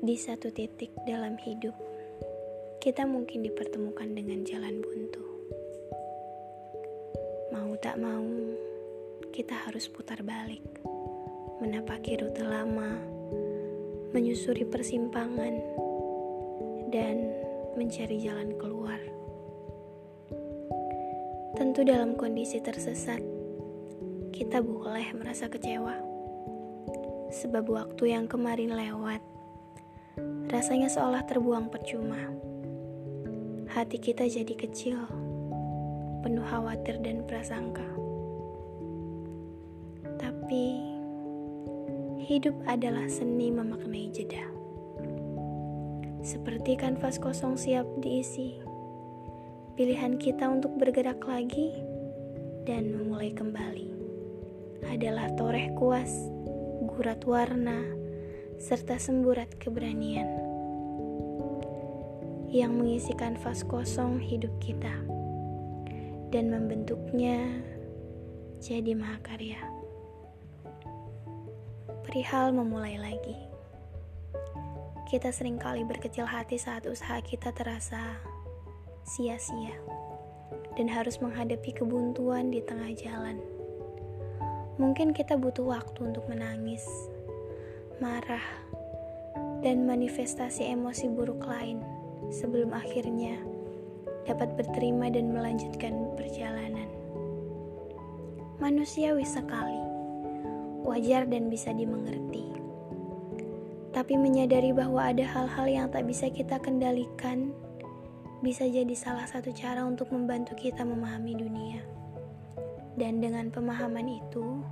Di satu titik dalam hidup, kita mungkin dipertemukan dengan jalan buntu. Mau tak mau, kita harus putar balik, menapaki rute lama, menyusuri persimpangan, dan mencari jalan keluar. Tentu dalam kondisi tersesat, kita boleh merasa kecewa. Sebab waktu yang kemarin lewat Rasanya seolah terbuang percuma. Hati kita jadi kecil, penuh khawatir dan prasangka. Tapi, hidup adalah seni memaknai jeda. Seperti kanvas kosong siap diisi, pilihan kita untuk bergerak lagi dan memulai kembali adalah toreh kuas, gurat warna, serta semburat keberanian yang mengisi kanvas kosong hidup kita dan membentuknya jadi mahakarya. Perihal memulai lagi. Kita sering kali berkecil hati saat usaha kita terasa sia-sia dan harus menghadapi kebuntuan di tengah jalan. Mungkin kita butuh waktu untuk menangis, marah, dan manifestasi emosi buruk lain sebelum akhirnya dapat berterima dan melanjutkan perjalanan. Manusiawi sekali, wajar dan bisa dimengerti. Tapi menyadari bahwa ada hal-hal yang tak bisa kita kendalikan bisa jadi salah satu cara untuk membantu kita memahami dunia. Dan dengan pemahaman itu,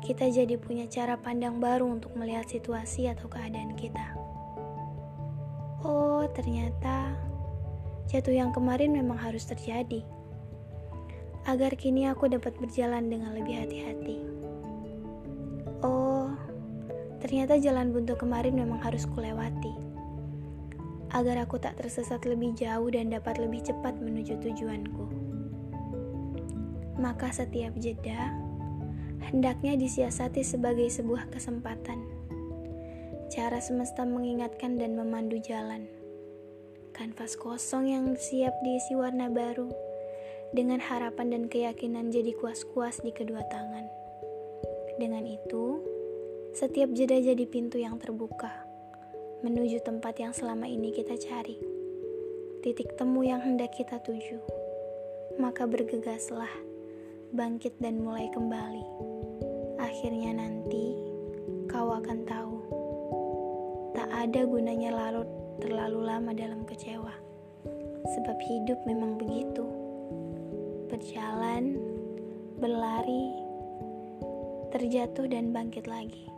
kita jadi punya cara pandang baru untuk melihat situasi atau keadaan kita. Oh, ternyata jatuh yang kemarin memang harus terjadi. Agar kini aku dapat berjalan dengan lebih hati-hati. Oh, ternyata jalan buntu kemarin memang harus kulewati. Agar aku tak tersesat lebih jauh dan dapat lebih cepat menuju tujuanku. Maka setiap jeda, hendaknya disiasati sebagai sebuah kesempatan. Cara semesta mengingatkan dan memandu jalan. Kanvas kosong yang siap diisi warna baru, dengan harapan dan keyakinan jadi kuas-kuas di kedua tangan. Dengan itu, setiap jeda jadi pintu yang terbuka, menuju tempat yang selama ini kita cari. Titik temu yang hendak kita tuju. Maka bergegaslah bangkit dan mulai kembali. Akhirnya nanti kau akan tahu, tak ada gunanya larut terlalu lama dalam kecewa. Sebab hidup memang begitu. Berjalan, berlari, terjatuh dan bangkit lagi.